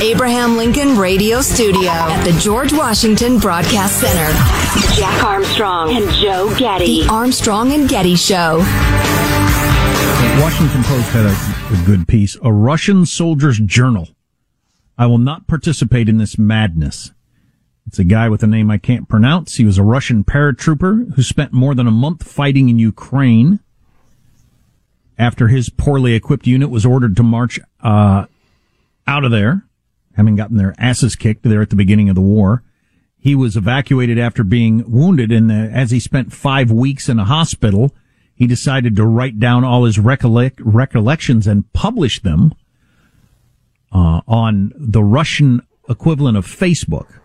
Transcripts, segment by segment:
Abraham Lincoln Radio Studio at the George Washington Broadcast Center, Jack Armstrong and Joe Getty. The Armstrong and Getty Show. Washington Post had a, a good piece. A Russian soldier's journal. I will not participate in this madness. It's a guy with a name I can't pronounce. He was a Russian paratrooper who spent more than a month fighting in Ukraine. After his poorly equipped unit was ordered to march uh, out of there, having gotten their asses kicked there at the beginning of the war, he was evacuated after being wounded. And as he spent five weeks in a hospital, he decided to write down all his recollect- recollections and publish them uh, on the Russian equivalent of Facebook.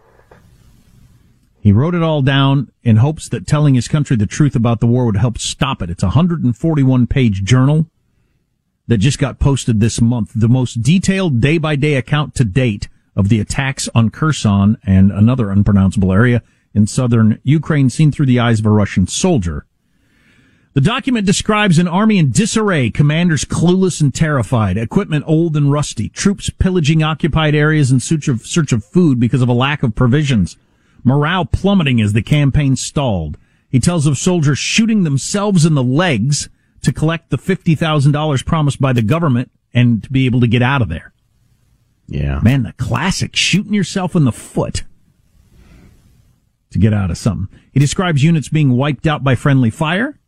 He wrote it all down in hopes that telling his country the truth about the war would help stop it. It's a 141 page journal that just got posted this month. The most detailed day by day account to date of the attacks on Kherson and another unpronounceable area in southern Ukraine seen through the eyes of a Russian soldier. The document describes an army in disarray, commanders clueless and terrified, equipment old and rusty, troops pillaging occupied areas in search of, search of food because of a lack of provisions, morale plummeting as the campaign stalled. He tells of soldiers shooting themselves in the legs to collect the $50,000 promised by the government and to be able to get out of there. Yeah. Man, the classic shooting yourself in the foot to get out of something. He describes units being wiped out by friendly fire.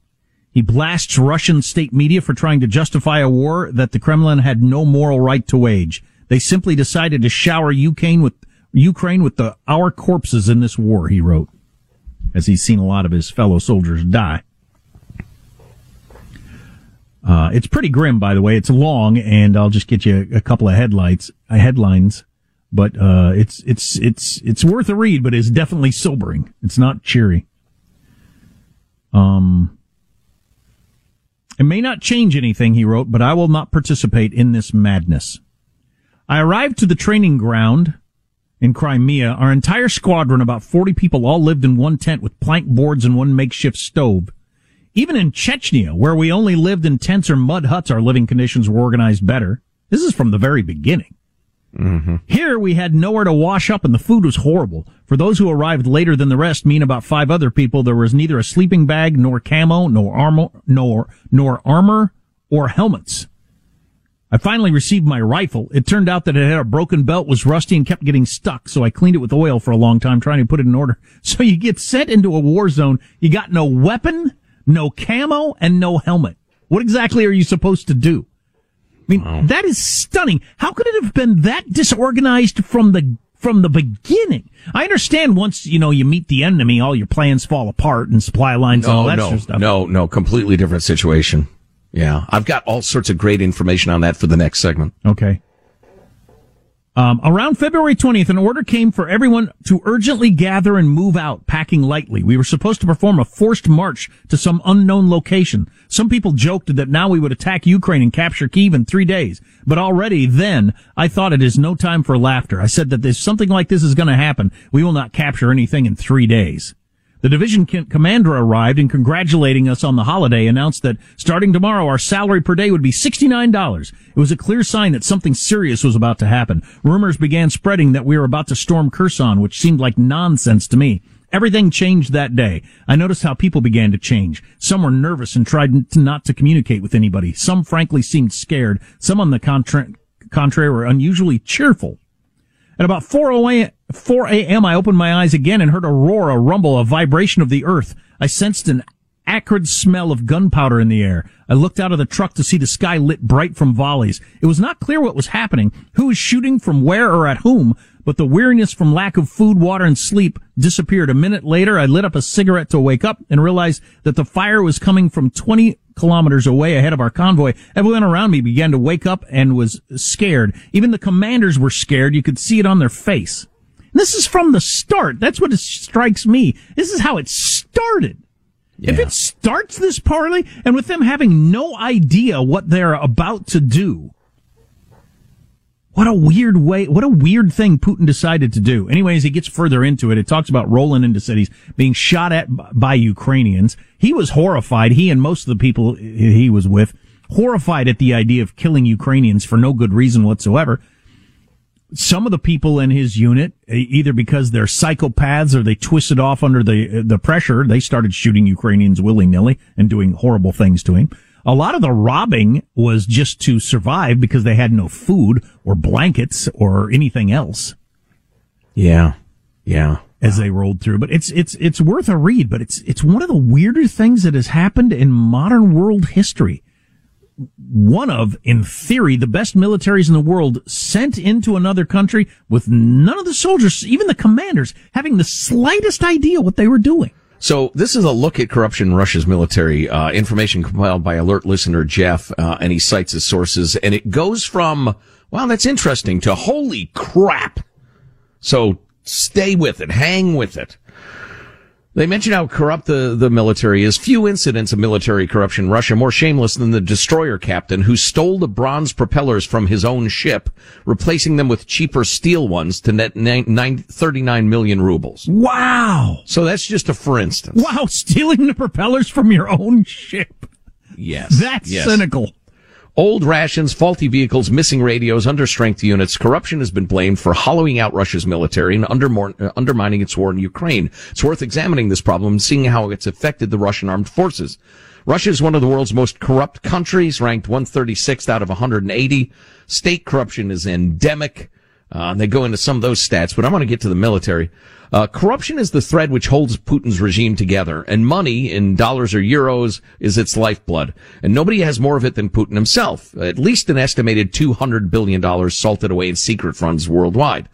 He blasts Russian state media for trying to justify a war that the Kremlin had no moral right to wage. They simply decided to shower Ukraine with Ukraine with the our corpses in this war, he wrote, as he's seen a lot of his fellow soldiers die. Uh, it's pretty grim, by the way. It's long, and I'll just get you a couple of headlights, uh, headlines. But uh, it's it's it's it's worth a read, but it's definitely sobering. It's not cheery. Um, it may not change anything, he wrote, but I will not participate in this madness. I arrived to the training ground in Crimea. Our entire squadron, about 40 people, all lived in one tent with plank boards and one makeshift stove. Even in Chechnya, where we only lived in tents or mud huts, our living conditions were organized better. This is from the very beginning. Mm-hmm. Here we had nowhere to wash up and the food was horrible. For those who arrived later than the rest, me and about five other people, there was neither a sleeping bag nor camo, nor armor, nor, nor armor or helmets. I finally received my rifle. It turned out that it had a broken belt, was rusty, and kept getting stuck. So I cleaned it with oil for a long time, trying to put it in order. So you get sent into a war zone. You got no weapon, no camo, and no helmet. What exactly are you supposed to do? I mean, that is stunning. How could it have been that disorganized from the from the beginning? I understand once you know you meet the enemy, all your plans fall apart and supply lines and all No, that no, sort of stuff. no, no, completely different situation. Yeah, I've got all sorts of great information on that for the next segment. Okay. Um, around February 20th, an order came for everyone to urgently gather and move out, packing lightly. We were supposed to perform a forced march to some unknown location. Some people joked that now we would attack Ukraine and capture Kiev in three days. But already then, I thought it is no time for laughter. I said that if something like this is going to happen, we will not capture anything in three days. The division commander arrived and congratulating us on the holiday announced that starting tomorrow our salary per day would be $69. It was a clear sign that something serious was about to happen. Rumors began spreading that we were about to storm Kherson, which seemed like nonsense to me. Everything changed that day. I noticed how people began to change. Some were nervous and tried to not to communicate with anybody. Some frankly seemed scared. Some on the contra- contrary were unusually cheerful. At about 4 a.m., 4 a.m., I opened my eyes again and heard a roar, a rumble, a vibration of the earth. I sensed an acrid smell of gunpowder in the air. I looked out of the truck to see the sky lit bright from volleys. It was not clear what was happening, who was shooting from where or at whom, but the weariness from lack of food, water, and sleep disappeared. A minute later, I lit up a cigarette to wake up and realized that the fire was coming from 20 kilometers away ahead of our convoy. Everyone around me began to wake up and was scared. Even the commanders were scared. You could see it on their face. And this is from the start. That's what strikes me. This is how it started. If it starts this poorly, and with them having no idea what they're about to do, what a weird way, what a weird thing Putin decided to do. Anyways, he gets further into it. It talks about rolling into cities, being shot at by Ukrainians. He was horrified. He and most of the people he was with, horrified at the idea of killing Ukrainians for no good reason whatsoever. Some of the people in his unit, either because they're psychopaths or they twisted off under the the pressure, they started shooting Ukrainians willy nilly and doing horrible things to him. A lot of the robbing was just to survive because they had no food or blankets or anything else Yeah, yeah. as they rolled through. But it's it's it's worth a read. But it's it's one of the weirder things that has happened in modern world history. One of, in theory, the best militaries in the world sent into another country with none of the soldiers, even the commanders, having the slightest idea what they were doing. So this is a look at corruption in Russia's military. Uh, information compiled by alert listener Jeff, uh, and he cites his sources, and it goes from wow, that's interesting to holy crap. So stay with it, hang with it. They mention how corrupt the, the military is. Few incidents of military corruption in Russia more shameless than the destroyer captain who stole the bronze propellers from his own ship, replacing them with cheaper steel ones to net nine, nine, 39 million rubles. Wow! So that's just a for instance. Wow, stealing the propellers from your own ship. Yes. That's yes. cynical. Old rations, faulty vehicles, missing radios, understrength units. Corruption has been blamed for hollowing out Russia's military and uh, undermining its war in Ukraine. It's worth examining this problem and seeing how it's affected the Russian armed forces. Russia is one of the world's most corrupt countries, ranked 136th out of 180. State corruption is endemic. Uh, and they go into some of those stats, but I want to get to the military. Uh, corruption is the thread which holds Putin's regime together, and money in dollars or euros is its lifeblood. And nobody has more of it than Putin himself. At least an estimated $200 billion salted away in secret funds worldwide.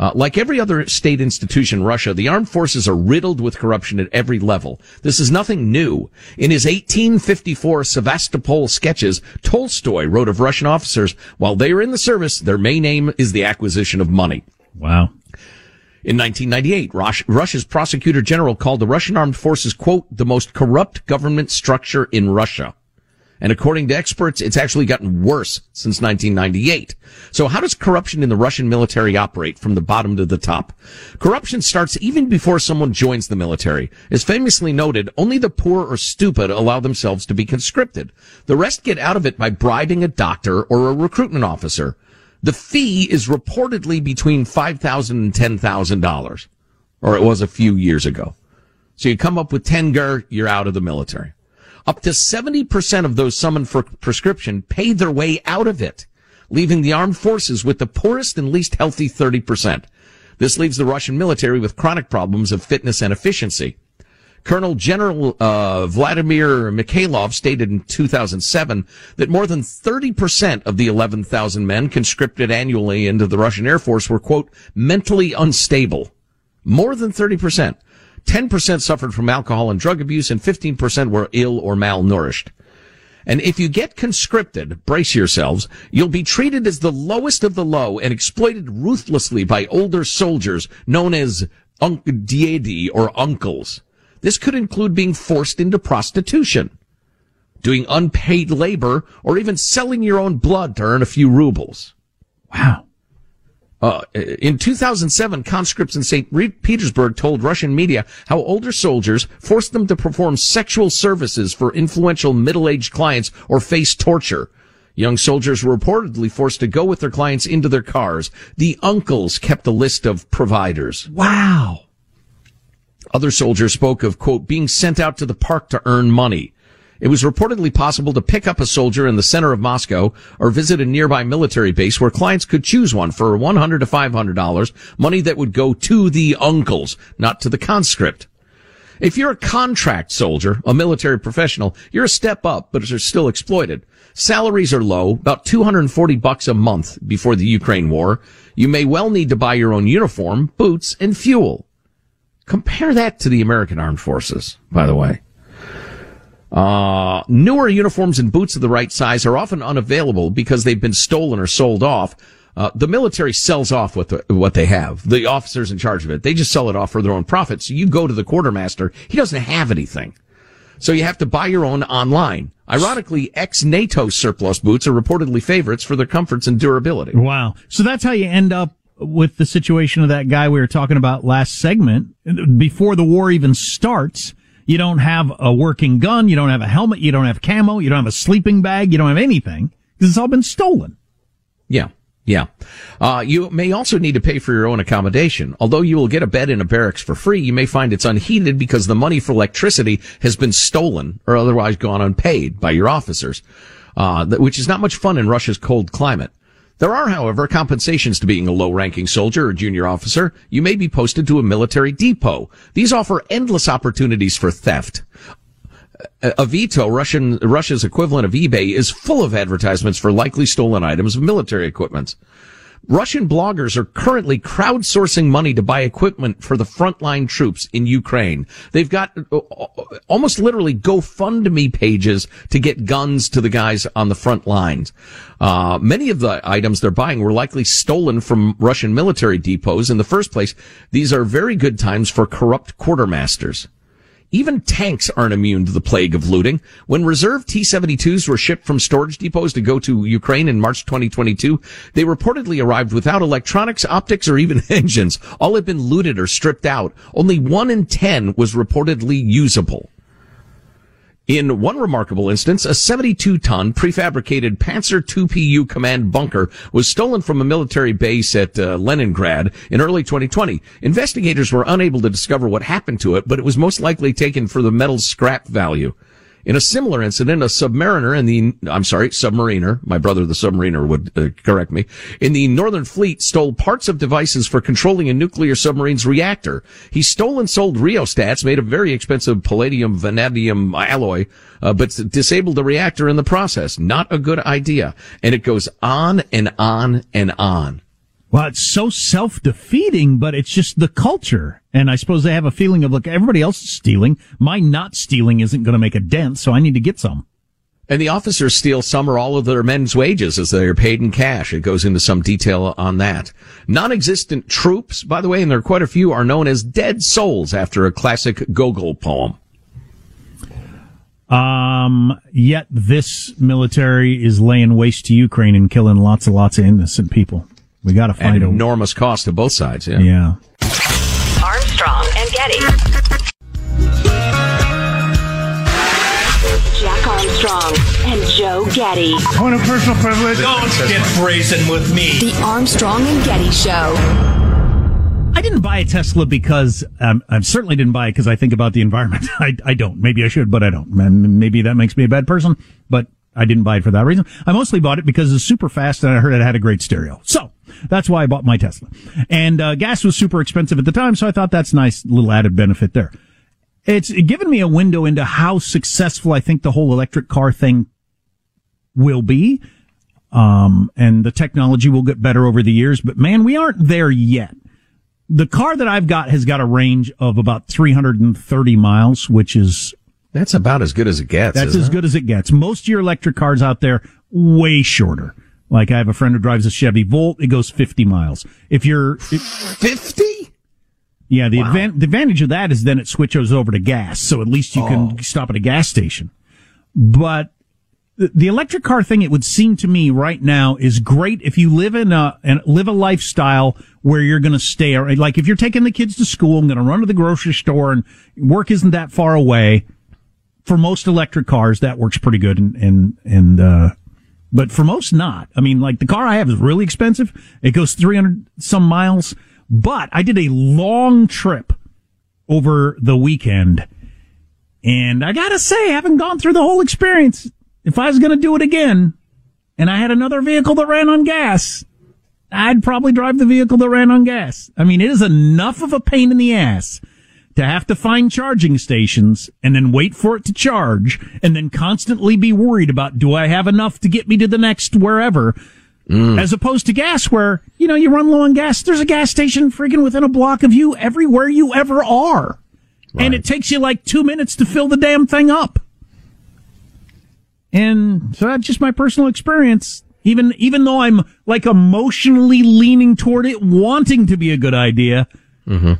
Uh, like every other state institution in Russia, the armed forces are riddled with corruption at every level. This is nothing new. In his 1854 Sevastopol sketches, Tolstoy wrote of Russian officers, while they are in the service, their main aim is the acquisition of money. Wow. In 1998, Russia's prosecutor general called the Russian armed forces, quote, the most corrupt government structure in Russia. And according to experts, it's actually gotten worse since 1998. So how does corruption in the Russian military operate from the bottom to the top? Corruption starts even before someone joins the military. As famously noted, only the poor or stupid allow themselves to be conscripted. The rest get out of it by bribing a doctor or a recruitment officer. The fee is reportedly between $5,000 and $10,000. Or it was a few years ago. So you come up with 10 gur, you're out of the military. Up to 70% of those summoned for prescription paid their way out of it, leaving the armed forces with the poorest and least healthy 30%. This leaves the Russian military with chronic problems of fitness and efficiency. Colonel General uh, Vladimir Mikhailov stated in 2007 that more than 30% of the 11,000 men conscripted annually into the Russian Air Force were, quote, mentally unstable. More than 30%. 10% suffered from alcohol and drug abuse and 15% were ill or malnourished. And if you get conscripted, brace yourselves, you'll be treated as the lowest of the low and exploited ruthlessly by older soldiers known as unk- diedi or uncles. This could include being forced into prostitution, doing unpaid labor, or even selling your own blood to earn a few rubles. Wow. Uh, in 2007, conscripts in St. Petersburg told Russian media how older soldiers forced them to perform sexual services for influential middle-aged clients or face torture. Young soldiers were reportedly forced to go with their clients into their cars. The uncles kept a list of providers. Wow. Other soldiers spoke of, quote, being sent out to the park to earn money. It was reportedly possible to pick up a soldier in the center of Moscow or visit a nearby military base where clients could choose one for 100 to $500, money that would go to the uncles, not to the conscript. If you're a contract soldier, a military professional, you're a step up, but you're still exploited. Salaries are low, about 240 bucks a month before the Ukraine war. You may well need to buy your own uniform, boots, and fuel. Compare that to the American Armed Forces, by the way. Uh, newer uniforms and boots of the right size are often unavailable because they've been stolen or sold off. Uh, the military sells off what the, what they have. The officers in charge of it, they just sell it off for their own profit. So you go to the quartermaster, he doesn't have anything. So you have to buy your own online. Ironically, ex-NATO surplus boots are reportedly favorites for their comforts and durability. Wow. So that's how you end up with the situation of that guy we were talking about last segment. Before the war even starts, you don't have a working gun. You don't have a helmet. You don't have camo. You don't have a sleeping bag. You don't have anything because it's all been stolen. Yeah. Yeah. Uh, you may also need to pay for your own accommodation. Although you will get a bed in a barracks for free, you may find it's unheated because the money for electricity has been stolen or otherwise gone unpaid by your officers, uh, which is not much fun in Russia's cold climate. There are, however, compensations to being a low-ranking soldier or junior officer. You may be posted to a military depot. These offer endless opportunities for theft. Avito, Russian, Russia's equivalent of eBay, is full of advertisements for likely stolen items of military equipment. Russian bloggers are currently crowdsourcing money to buy equipment for the frontline troops in Ukraine. They've got uh, almost literally GoFundMe pages to get guns to the guys on the front lines. Uh, many of the items they're buying were likely stolen from Russian military depots in the first place. These are very good times for corrupt quartermasters. Even tanks aren't immune to the plague of looting. When reserve T-72s were shipped from storage depots to go to Ukraine in March 2022, they reportedly arrived without electronics, optics, or even engines. All had been looted or stripped out. Only one in ten was reportedly usable. In one remarkable instance, a 72-ton prefabricated Panzer 2PU command bunker was stolen from a military base at uh, Leningrad in early 2020. Investigators were unable to discover what happened to it, but it was most likely taken for the metal's scrap value. In a similar incident, a submariner in the, I'm sorry, submariner, my brother the submariner would uh, correct me, in the Northern Fleet stole parts of devices for controlling a nuclear submarine's reactor. He stole and sold rheostats made of very expensive palladium vanadium alloy, uh, but disabled the reactor in the process. Not a good idea. And it goes on and on and on. Well, it's so self-defeating, but it's just the culture. And I suppose they have a feeling of, look, everybody else is stealing. My not stealing isn't going to make a dent, so I need to get some. And the officers steal some or all of their men's wages as they are paid in cash. It goes into some detail on that. Non-existent troops, by the way, and there are quite a few, are known as dead souls after a classic Gogol poem. Um, yet this military is laying waste to Ukraine and killing lots and lots of innocent people. We got to find an a enormous cost to both sides. Yeah. Yeah. Armstrong and Getty. Jack Armstrong and Joe Getty. Point of personal privilege. Don't get brazen with me. The Armstrong and Getty Show. I didn't buy a Tesla because um, I certainly didn't buy it because I think about the environment. I, I don't. Maybe I should, but I don't. Maybe that makes me a bad person, but I didn't buy it for that reason. I mostly bought it because it's super fast and I heard it had a great stereo. So that's why I bought my Tesla. And uh, gas was super expensive at the time, so I thought that's nice little added benefit there. it's given me a window into how successful I think the whole electric car thing will be. Um, and the technology will get better over the years, but man, we aren't there yet. The car that I've got has got a range of about 330 miles, which is That's about as good as it gets. that's as it? good as it gets. Most of your electric cars out there, way shorter. Like I have a friend who drives a Chevy Volt. It goes 50 miles. If you're, 50? yeah, the, advan- the advantage of that is then it switches over to gas. So at least you can oh. stop at a gas station. But the, the electric car thing, it would seem to me right now is great if you live in a, and live a lifestyle where you're going to stay. Like if you're taking the kids to school, I'm going to run to the grocery store and work isn't that far away. For most electric cars, that works pretty good and, and, and, uh, but for most not. I mean, like the car I have is really expensive. It goes 300 some miles, but I did a long trip over the weekend and I gotta say, I haven't gone through the whole experience. If I was gonna do it again and I had another vehicle that ran on gas, I'd probably drive the vehicle that ran on gas. I mean, it is enough of a pain in the ass to have to find charging stations and then wait for it to charge and then constantly be worried about do I have enough to get me to the next wherever mm. as opposed to gas where, you know, you run low on gas. There's a gas station freaking within a block of you everywhere you ever are. And it takes you like two minutes to fill the damn thing up. And so that's just my personal experience. Even, even though I'm like emotionally leaning toward it, wanting to be a good idea, mm-hmm.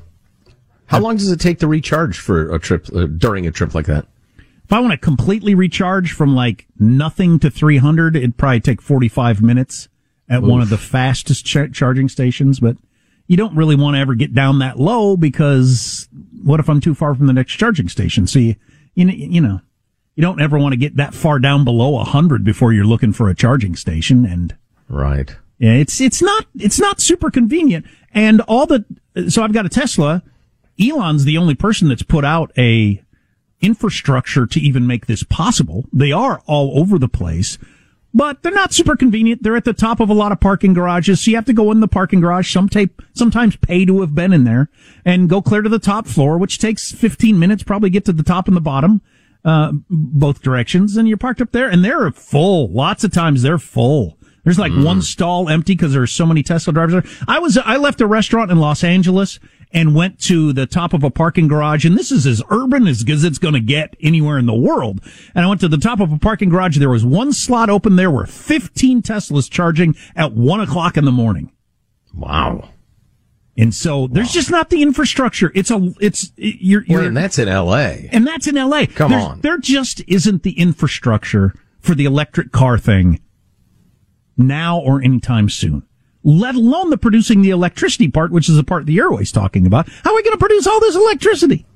How long does it take to recharge for a trip uh, during a trip like that? If I want to completely recharge from like nothing to 300, it'd probably take 45 minutes at one of the fastest ch- charging stations, but you don't really want to ever get down that low because what if I'm too far from the next charging station? So you, you, know- you know, you don't ever want to get that far down below 100 before you're looking for a charging station and Right. yeah, it's it's not it's not super convenient. And all the so I've got a Tesla. Elon's the only person that's put out a infrastructure to even make this possible. They are all over the place, but they're not super convenient. They're at the top of a lot of parking garages, so you have to go in the parking garage. Some tape sometimes pay to have been in there and go clear to the top floor, which takes 15 minutes. Probably get to the top and the bottom, uh, both directions, and you're parked up there, and they're full. Lots of times they're full. There's like one stall empty because there's so many Tesla drivers there. I was I left a restaurant in Los Angeles and went to the top of a parking garage, and this is as urban as it's going to get anywhere in the world. And I went to the top of a parking garage. There was one slot open. There were 15 Teslas charging at one o'clock in the morning. Wow. And so there's just not the infrastructure. It's a it's you're, you're Well, and that's in L.A. and that's in LA. Come There's- on. There just isn't the infrastructure for the electric car thing now or anytime soon. Let alone the producing the electricity part, which is the part the you're always talking about. How are we going to produce all this electricity?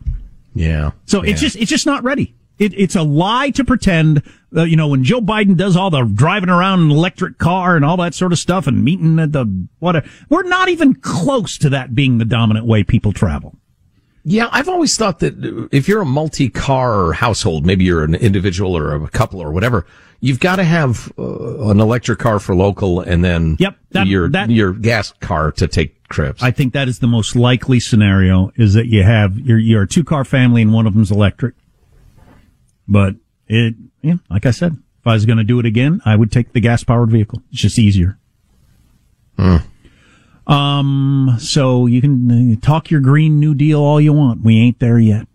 Yeah. So it's just it's just not ready. It, it's a lie to pretend, uh, you know, when Joe Biden does all the driving around in an electric car and all that sort of stuff and meeting at the whatever, we're not even close to that being the dominant way people travel. Yeah, I've always thought that if you're a multi-car household, maybe you're an individual or a couple or whatever, you've got to have uh, an electric car for local and then Yep, that- your that- your gas car to take trips. I think that is the most likely scenario is that you have you're, you're a two car family and one of them's electric. But it, yeah, like I said, if I was going to do it again, I would take the gas powered vehicle. It's just easier. Hmm. Um, so you can uh, talk your green new deal all you want. We ain't there yet.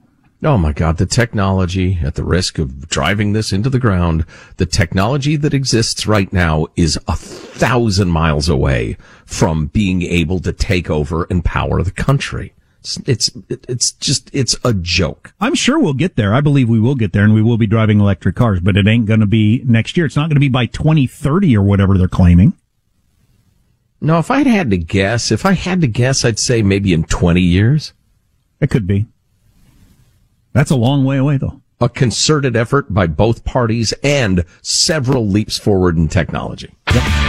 Oh my God, the technology, at the risk of driving this into the ground, the technology that exists right now is a thousand miles away from being able to take over and power the country. It's, it's, it's just, it's a joke. I'm sure we'll get there. I believe we will get there and we will be driving electric cars, but it ain't going to be next year. It's not going to be by 2030 or whatever they're claiming. No, if I had to guess, if I had to guess, I'd say maybe in 20 years. It could be. That's a long way away though. A concerted effort by both parties and several leaps forward in technology. Getty.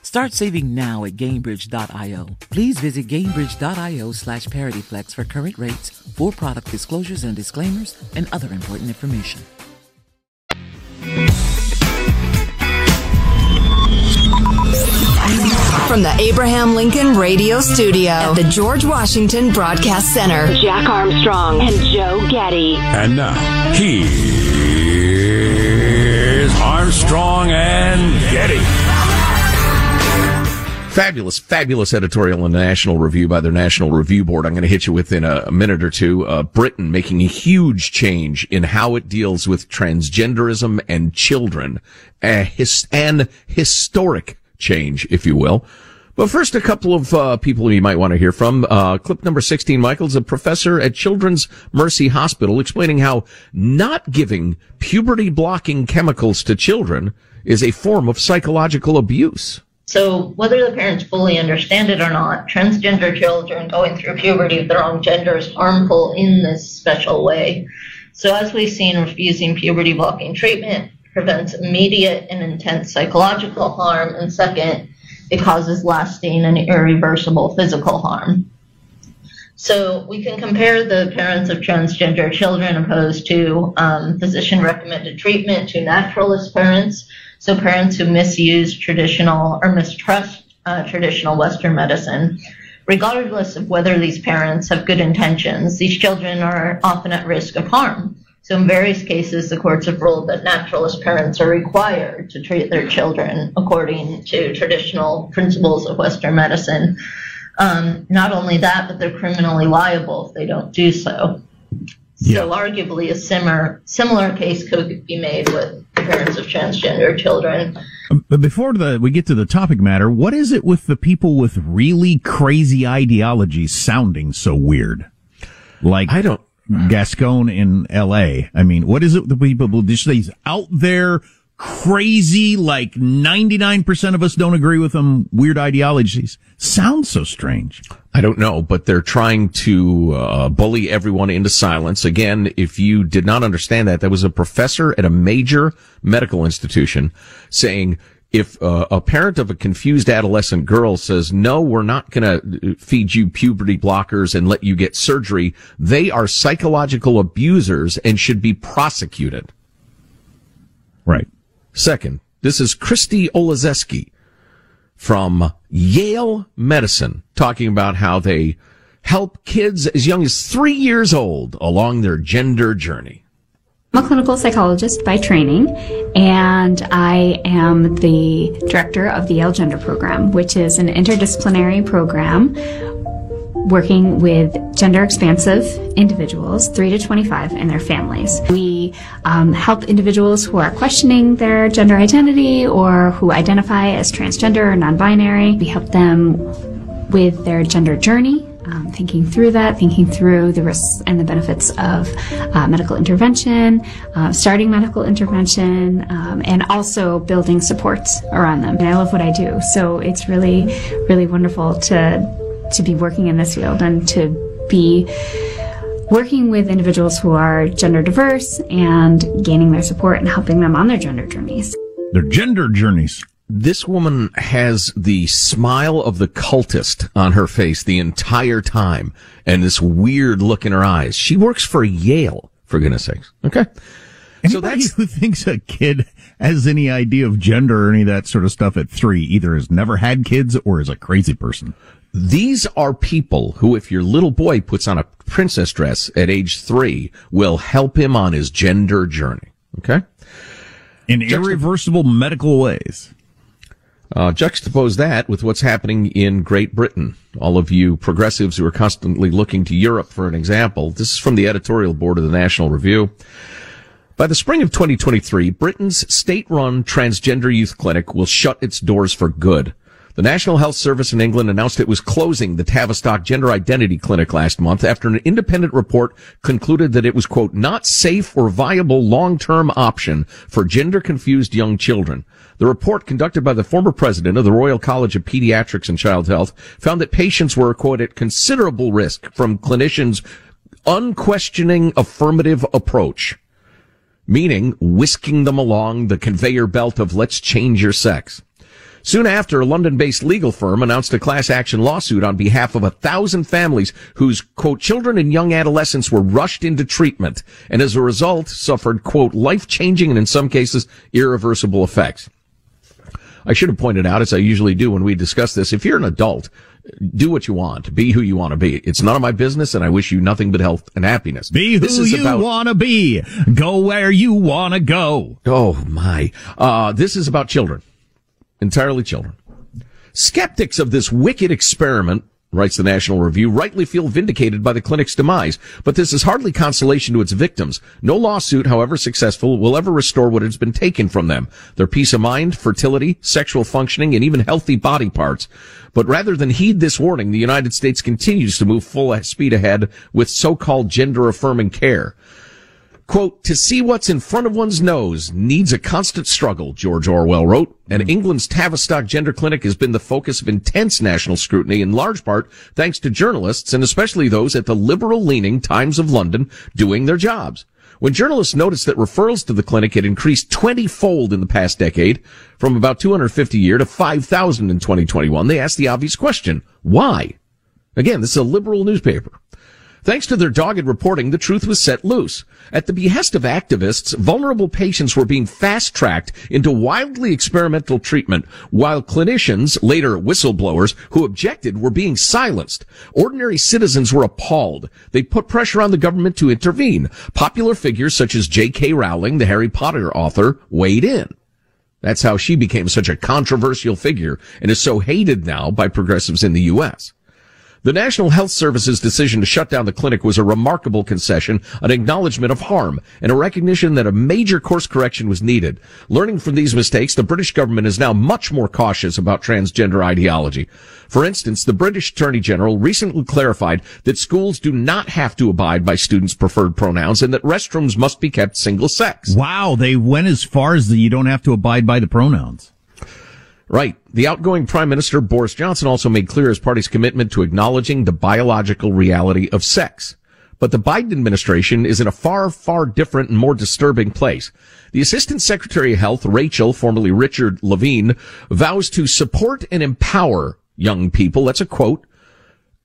Start saving now at Gainbridge.io. Please visit Gainbridge.io slash ParityFlex for current rates, for product disclosures and disclaimers, and other important information. From the Abraham Lincoln Radio Studio at the George Washington Broadcast Center. Jack Armstrong and Joe Getty. And now, here's Armstrong and Getty. Fabulous, fabulous editorial in the National Review by their National Review Board. I'm going to hit you within a, a minute or two. Uh, Britain making a huge change in how it deals with transgenderism and children. A his, an historic change, if you will. But first, a couple of uh, people you might want to hear from. Uh, clip number 16, Michael's a professor at Children's Mercy Hospital explaining how not giving puberty blocking chemicals to children is a form of psychological abuse. So, whether the parents fully understand it or not, transgender children going through puberty of the wrong gender is harmful in this special way. So, as we've seen, refusing puberty blocking treatment prevents immediate and intense psychological harm, and second, it causes lasting and irreversible physical harm. So we can compare the parents of transgender children opposed to um, physician recommended treatment to naturalist parents. So parents who misuse traditional or mistrust uh, traditional Western medicine. Regardless of whether these parents have good intentions, these children are often at risk of harm. So in various cases, the courts have ruled that naturalist parents are required to treat their children according to traditional principles of Western medicine. Um, not only that, but they're criminally liable if they don't do so. So arguably a similar similar case could be made with parents of transgender children. Um, but before the, we get to the topic matter, what is it with the people with really crazy ideologies sounding so weird? Like I don't Gascon in L.A. I mean, what is it with the people with just these out there crazy, like 99% of us don't agree with them, weird ideologies sounds so strange. I don't know, but they're trying to uh, bully everyone into silence. Again, if you did not understand that, that was a professor at a major medical institution saying, if uh, a parent of a confused adolescent girl says, no, we're not going to feed you puberty blockers and let you get surgery, they are psychological abusers and should be prosecuted. Right. Second, this is Christy Olezeski from Yale Medicine talking about how they help kids as young as three years old along their gender journey. I'm a clinical psychologist by training, and I am the director of the Yale Gender Program, which is an interdisciplinary program working with gender expansive individuals, 3 to 25, and their families. We um, help individuals who are questioning their gender identity or who identify as transgender or non binary. We help them with their gender journey. Um, thinking through that, thinking through the risks and the benefits of uh, medical intervention, uh, starting medical intervention, um, and also building supports around them. And I love what I do, so it's really, really wonderful to to be working in this field and to be working with individuals who are gender diverse and gaining their support and helping them on their gender journeys. Their gender journeys. This woman has the smile of the cultist on her face the entire time and this weird look in her eyes. She works for Yale, for goodness sakes. Okay. Anybody so that's who thinks a kid has any idea of gender or any of that sort of stuff at three either has never had kids or is a crazy person. These are people who, if your little boy puts on a princess dress at age three, will help him on his gender journey. Okay? In irreversible medical ways. Uh, juxtapose that with what's happening in Great Britain. All of you progressives who are constantly looking to Europe for an example. This is from the editorial board of the National Review. By the spring of 2023, Britain's state-run transgender youth clinic will shut its doors for good. The National Health Service in England announced it was closing the Tavistock Gender Identity Clinic last month after an independent report concluded that it was, quote, not safe or viable long-term option for gender-confused young children. The report conducted by the former president of the Royal College of Pediatrics and Child Health found that patients were, quote, at considerable risk from clinicians' unquestioning affirmative approach meaning whisking them along the conveyor belt of let's change your sex. Soon after, a London-based legal firm announced a class action lawsuit on behalf of a thousand families whose, quote, children and young adolescents were rushed into treatment and as a result suffered, quote, life-changing and in some cases irreversible effects. I should have pointed out, as I usually do when we discuss this, if you're an adult, do what you want. Be who you want to be. It's none of my business, and I wish you nothing but health and happiness. Be who you about... want to be. Go where you want to go. Oh, my. Uh, this is about children entirely children. Skeptics of this wicked experiment, writes the National Review, rightly feel vindicated by the clinic's demise, but this is hardly consolation to its victims. No lawsuit, however successful, will ever restore what has been taken from them. Their peace of mind, fertility, sexual functioning, and even healthy body parts. But rather than heed this warning, the United States continues to move full speed ahead with so-called gender affirming care. Quote, to see what's in front of one's nose needs a constant struggle, George Orwell wrote. And England's Tavistock Gender Clinic has been the focus of intense national scrutiny in large part thanks to journalists and especially those at the liberal leaning Times of London doing their jobs. When journalists noticed that referrals to the clinic had increased 20 fold in the past decade, from about 250 a year to 5,000 in 2021, they asked the obvious question, why? Again, this is a liberal newspaper. Thanks to their dogged reporting, the truth was set loose. At the behest of activists, vulnerable patients were being fast-tracked into wildly experimental treatment, while clinicians, later whistleblowers, who objected were being silenced. Ordinary citizens were appalled. They put pressure on the government to intervene. Popular figures such as J.K. Rowling, the Harry Potter author, weighed in. That's how she became such a controversial figure and is so hated now by progressives in the U.S. The National Health Service's decision to shut down the clinic was a remarkable concession, an acknowledgement of harm, and a recognition that a major course correction was needed. Learning from these mistakes, the British government is now much more cautious about transgender ideology. For instance, the British Attorney General recently clarified that schools do not have to abide by students' preferred pronouns and that restrooms must be kept single sex. Wow, they went as far as the you don't have to abide by the pronouns. Right. The outgoing Prime Minister Boris Johnson also made clear his party's commitment to acknowledging the biological reality of sex. But the Biden administration is in a far, far different and more disturbing place. The Assistant Secretary of Health, Rachel, formerly Richard Levine, vows to support and empower young people. That's a quote.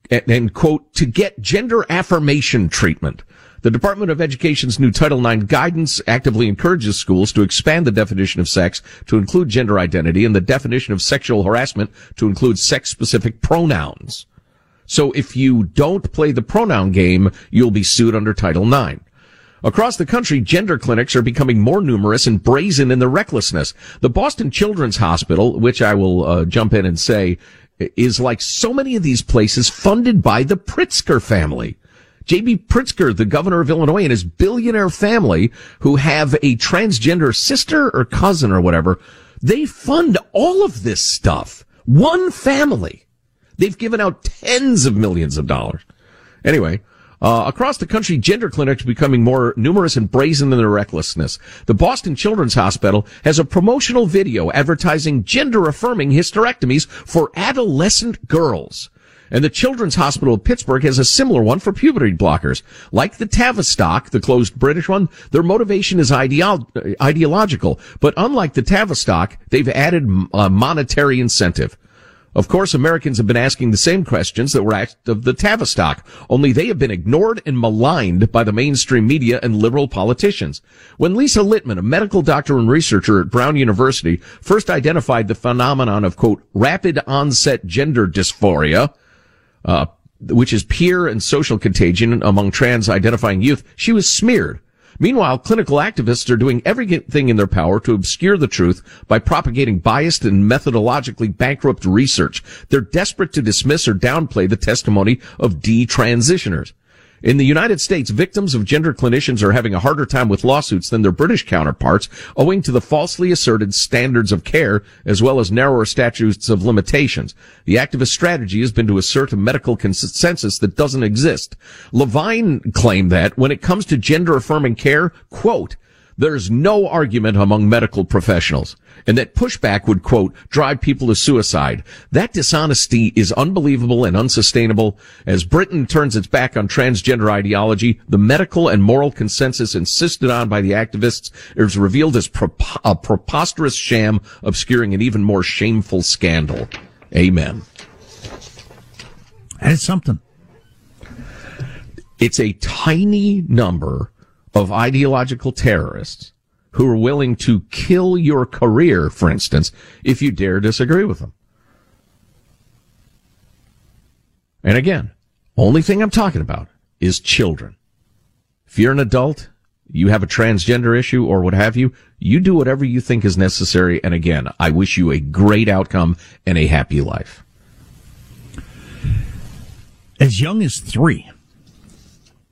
And, and quote, to get gender affirmation treatment. The Department of Education's new Title IX guidance actively encourages schools to expand the definition of sex to include gender identity and the definition of sexual harassment to include sex-specific pronouns. So if you don't play the pronoun game, you'll be sued under Title IX. Across the country, gender clinics are becoming more numerous and brazen in their recklessness. The Boston Children's Hospital, which I will uh, jump in and say is like so many of these places funded by the Pritzker family. J.B. Pritzker, the governor of Illinois and his billionaire family who have a transgender sister or cousin or whatever, they fund all of this stuff. One family. They've given out tens of millions of dollars. Anyway, uh, across the country, gender clinics are becoming more numerous and brazen in their recklessness. The Boston Children's Hospital has a promotional video advertising gender affirming hysterectomies for adolescent girls. And the Children's Hospital of Pittsburgh has a similar one for puberty blockers. Like the Tavistock, the closed British one, their motivation is ideolo- ideological. But unlike the Tavistock, they've added a monetary incentive. Of course, Americans have been asking the same questions that were asked of the Tavistock, only they have been ignored and maligned by the mainstream media and liberal politicians. When Lisa Littman, a medical doctor and researcher at Brown University, first identified the phenomenon of, quote, rapid onset gender dysphoria, uh, which is peer and social contagion among trans identifying youth, she was smeared. Meanwhile, clinical activists are doing everything in their power to obscure the truth by propagating biased and methodologically bankrupt research. They're desperate to dismiss or downplay the testimony of detransitioners. In the United States, victims of gender clinicians are having a harder time with lawsuits than their British counterparts, owing to the falsely asserted standards of care as well as narrower statutes of limitations. The activist strategy has been to assert a medical consensus that doesn't exist. Levine claimed that when it comes to gender affirming care, quote, there's no argument among medical professionals and that pushback would quote drive people to suicide. That dishonesty is unbelievable and unsustainable. As Britain turns its back on transgender ideology, the medical and moral consensus insisted on by the activists is revealed as a preposterous sham obscuring an even more shameful scandal. Amen. That is something. It's a tiny number of ideological terrorists who are willing to kill your career, for instance, if you dare disagree with them. And again, only thing I'm talking about is children. If you're an adult, you have a transgender issue or what have you, you do whatever you think is necessary. And again, I wish you a great outcome and a happy life. As young as three.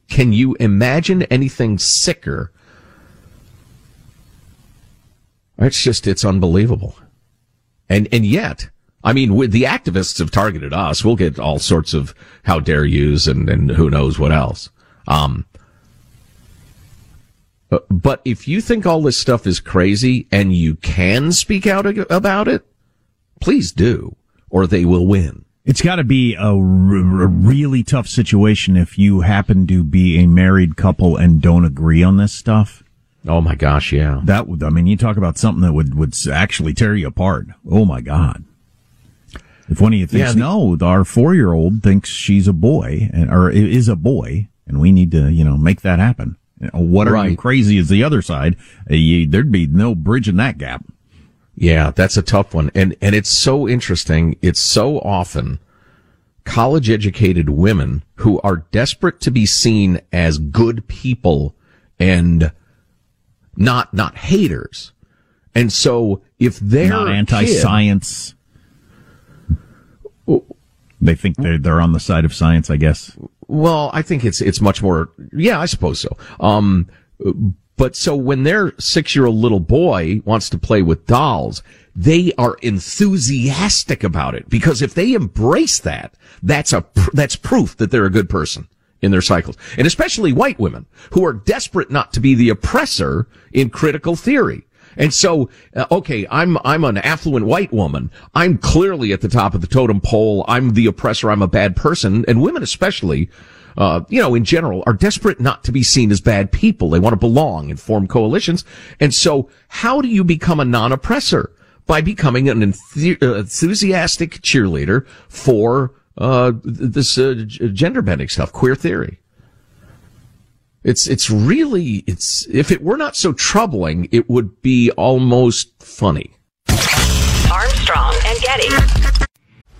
Can you imagine anything sicker? It's just, it's unbelievable. And, and yet, I mean, the activists have targeted us. We'll get all sorts of how dare yous and, and who knows what else. Um, but if you think all this stuff is crazy and you can speak out about it, please do, or they will win. It's got to be a, r- a really tough situation if you happen to be a married couple and don't agree on this stuff. Oh my gosh, yeah. That would, I mean, you talk about something that would, would actually tear you apart. Oh my God. If one of you thinks, yeah, the, no, our four year old thinks she's a boy and, or is a boy and we need to, you know, make that happen. What are right. you crazy as the other side? Eh, you, there'd be no bridging that gap. Yeah, that's a tough one. And, and it's so interesting. It's so often college educated women who are desperate to be seen as good people and not, not haters. And so if they're not anti-science, They think they're they're on the side of science, I guess. Well, I think it's it's much more. Yeah, I suppose so. Um, but so when their six year old little boy wants to play with dolls, they are enthusiastic about it because if they embrace that, that's a that's proof that they're a good person in their cycles, and especially white women who are desperate not to be the oppressor in critical theory. And so, uh, okay, I'm, I'm an affluent white woman. I'm clearly at the top of the totem pole. I'm the oppressor. I'm a bad person. And women especially, uh, you know, in general, are desperate not to be seen as bad people. They want to belong and form coalitions. And so, how do you become a non-oppressor? By becoming an enth- uh, enthusiastic cheerleader for uh, this uh, gender bending stuff, queer theory. It's it's really it's if it were not so troubling, it would be almost funny. Armstrong and Getty.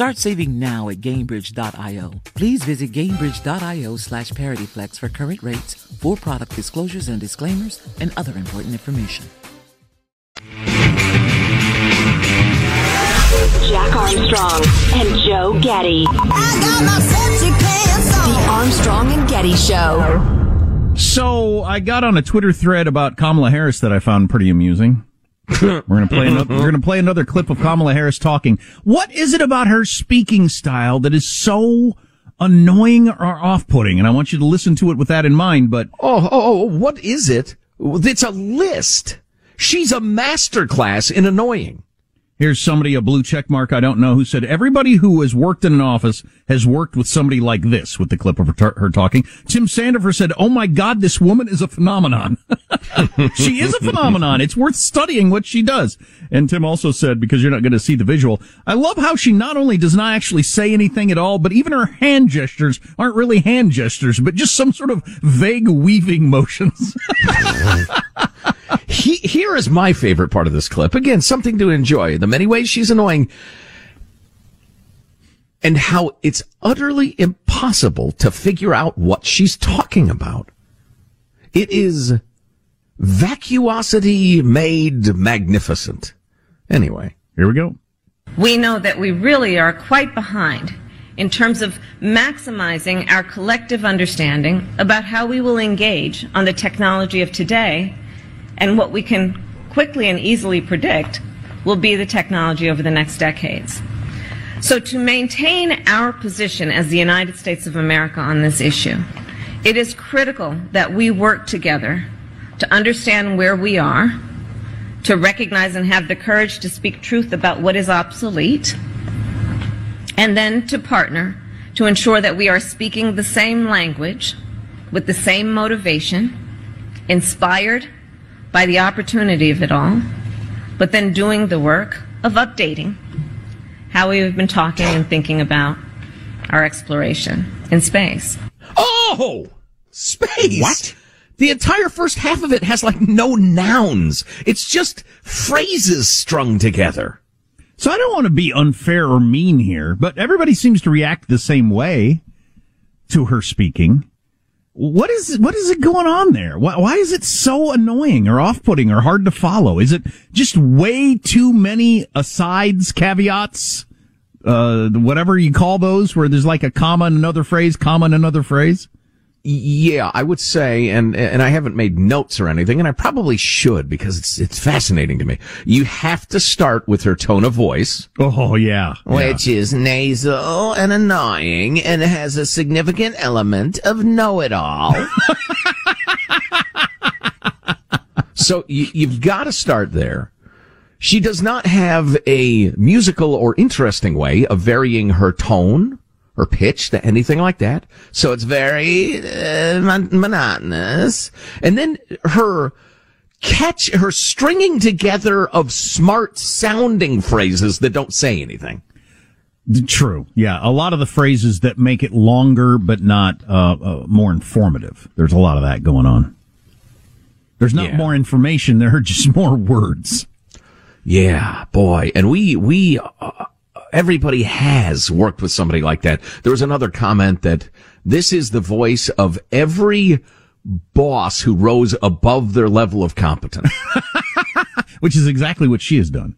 Start saving now at Gainbridge.io. Please visit Gainbridge.io slash ParityFlex for current rates, for product disclosures and disclaimers, and other important information. Jack Armstrong and Joe Getty. The Armstrong and Getty Show. So I got on a Twitter thread about Kamala Harris that I found pretty amusing. We're gonna play another, we're gonna play another clip of Kamala Harris talking. What is it about her speaking style that is so annoying or off-putting? And I want you to listen to it with that in mind. But oh, oh, oh what is it? It's a list. She's a masterclass in annoying. Here's somebody, a blue check mark I don't know, who said everybody who has worked in an office has worked with somebody like this with the clip of her, her talking. Tim Sandefur said, Oh my God, this woman is a phenomenon. she is a phenomenon. It's worth studying what she does. And Tim also said, because you're not going to see the visual, I love how she not only does not actually say anything at all, but even her hand gestures aren't really hand gestures, but just some sort of vague weaving motions. he, here is my favorite part of this clip. Again, something to enjoy. The many ways she's annoying and how it's utterly impossible to figure out what she's talking about. It is vacuosity made magnificent. Anyway, here we go. We know that we really are quite behind in terms of maximizing our collective understanding about how we will engage on the technology of today and what we can quickly and easily predict will be the technology over the next decades. So to maintain our position as the United States of America on this issue, it is critical that we work together to understand where we are, to recognize and have the courage to speak truth about what is obsolete, and then to partner to ensure that we are speaking the same language with the same motivation, inspired by the opportunity of it all, but then doing the work of updating how we have been talking and thinking about our exploration in space. Oh, space. What? The entire first half of it has like no nouns. It's just phrases strung together. So I don't want to be unfair or mean here, but everybody seems to react the same way to her speaking. What is what is it going on there? Why, why is it so annoying or off-putting or hard to follow? Is it just way too many asides, caveats, uh, whatever you call those, where there's like a comma and another phrase, comma and another phrase? Yeah, I would say, and and I haven't made notes or anything, and I probably should because it's it's fascinating to me. You have to start with her tone of voice. Oh yeah, which yeah. is nasal and annoying, and has a significant element of know-it-all. so you, you've got to start there. She does not have a musical or interesting way of varying her tone or pitch to anything like that. So it's very uh, mon- monotonous. And then her catch, her stringing together of smart sounding phrases that don't say anything. True. Yeah. A lot of the phrases that make it longer, but not uh, uh, more informative. There's a lot of that going on. There's not yeah. more information. There are just more words. Yeah, boy. And we, we, uh, everybody has worked with somebody like that. There was another comment that this is the voice of every boss who rose above their level of competence. Which is exactly what she has done.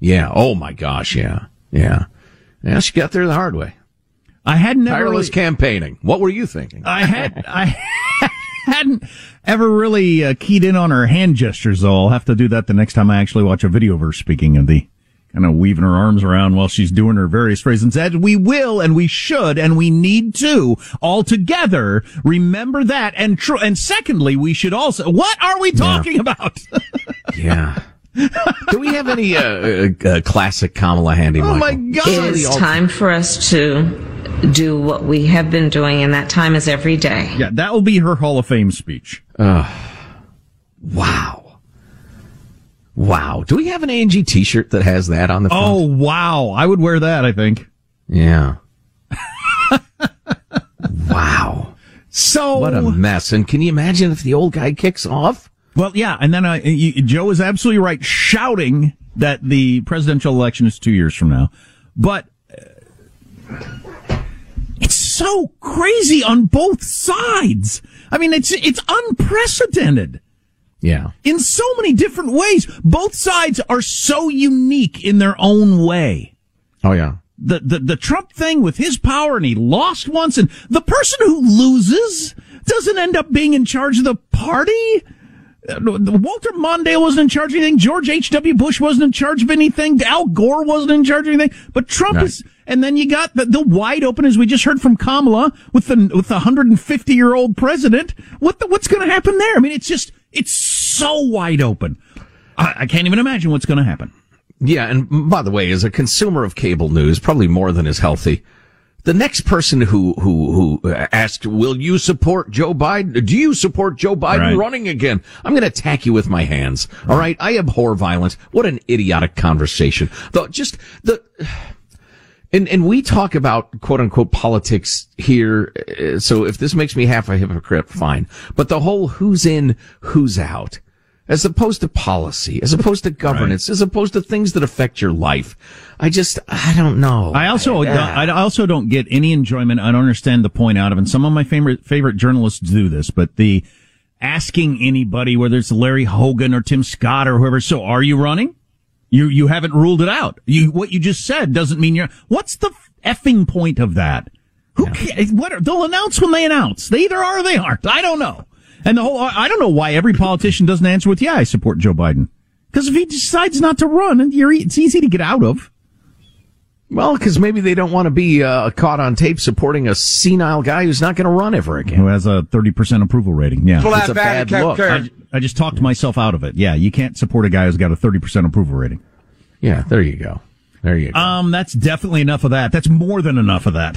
Yeah. Oh my gosh. Yeah. Yeah. Yeah. She got there the hard way. I had never tireless really, campaigning. What were you thinking? I had I hadn't ever really uh, keyed in on her hand gestures. Though I'll have to do that the next time I actually watch a video of her speaking of the kind of weaving her arms around while she's doing her various phrases and said, we will and we should and we need to all together remember that. And true. And secondly, we should also, what are we talking yeah. about? yeah. Do we have any uh, uh, uh, classic Kamala Handy? Oh Michael? my God! It is time for us to do what we have been doing, and that time is every day. Yeah, that will be her Hall of Fame speech. Uh, wow. Wow. Do we have an A&G t-shirt that has that on the front? Oh, wow. I would wear that, I think. Yeah. wow. So. What a mess. And can you imagine if the old guy kicks off? Well, yeah. And then uh, Joe is absolutely right, shouting that the presidential election is two years from now. But uh, it's so crazy on both sides. I mean, it's, it's unprecedented. Yeah. In so many different ways. Both sides are so unique in their own way. Oh, yeah. The, the, the Trump thing with his power and he lost once and the person who loses doesn't end up being in charge of the party. Uh, Walter Mondale wasn't in charge of anything. George H.W. Bush wasn't in charge of anything. Al Gore wasn't in charge of anything. But Trump is, and then you got the, the wide open, as we just heard from Kamala, with the, with the 150 year old president. What the, what's going to happen there? I mean, it's just, it's so wide open. I, I can't even imagine what's going to happen. Yeah, and by the way, as a consumer of cable news, probably more than is healthy, the next person who who who asked, "Will you support Joe Biden? Do you support Joe Biden right. running again?" I'm going to attack you with my hands. Right. All right, I abhor violence. What an idiotic conversation. Though, just the. And, and we talk about quote unquote politics here. Eh, so if this makes me half a hypocrite, fine. But the whole who's in, who's out. As opposed to policy, as opposed to governance, as opposed to things that affect your life. I just, I don't know. I also, eh, I, eh. I also don't get any enjoyment. I don't understand the point out of, it. and some of my favorite favorite journalists do this, but the asking anybody, whether it's Larry Hogan or Tim Scott or whoever, so are you running? You you haven't ruled it out. You what you just said doesn't mean you're. What's the effing point of that? Who cares? What are, they'll announce when they announce. They either are or they aren't. I don't know. And the whole I don't know why every politician doesn't answer with yeah I support Joe Biden because if he decides not to run, it's easy to get out of. Well, because maybe they don't want to be uh, caught on tape supporting a senile guy who's not going to run ever again. Who has a 30% approval rating. Yeah. Well, it's a bad, bad look. I, I, just talked myself out of it. Yeah, you can't support a guy who's got a 30% approval rating. Yeah, there you go. There you go. Um, that's definitely enough of that. That's more than enough of that.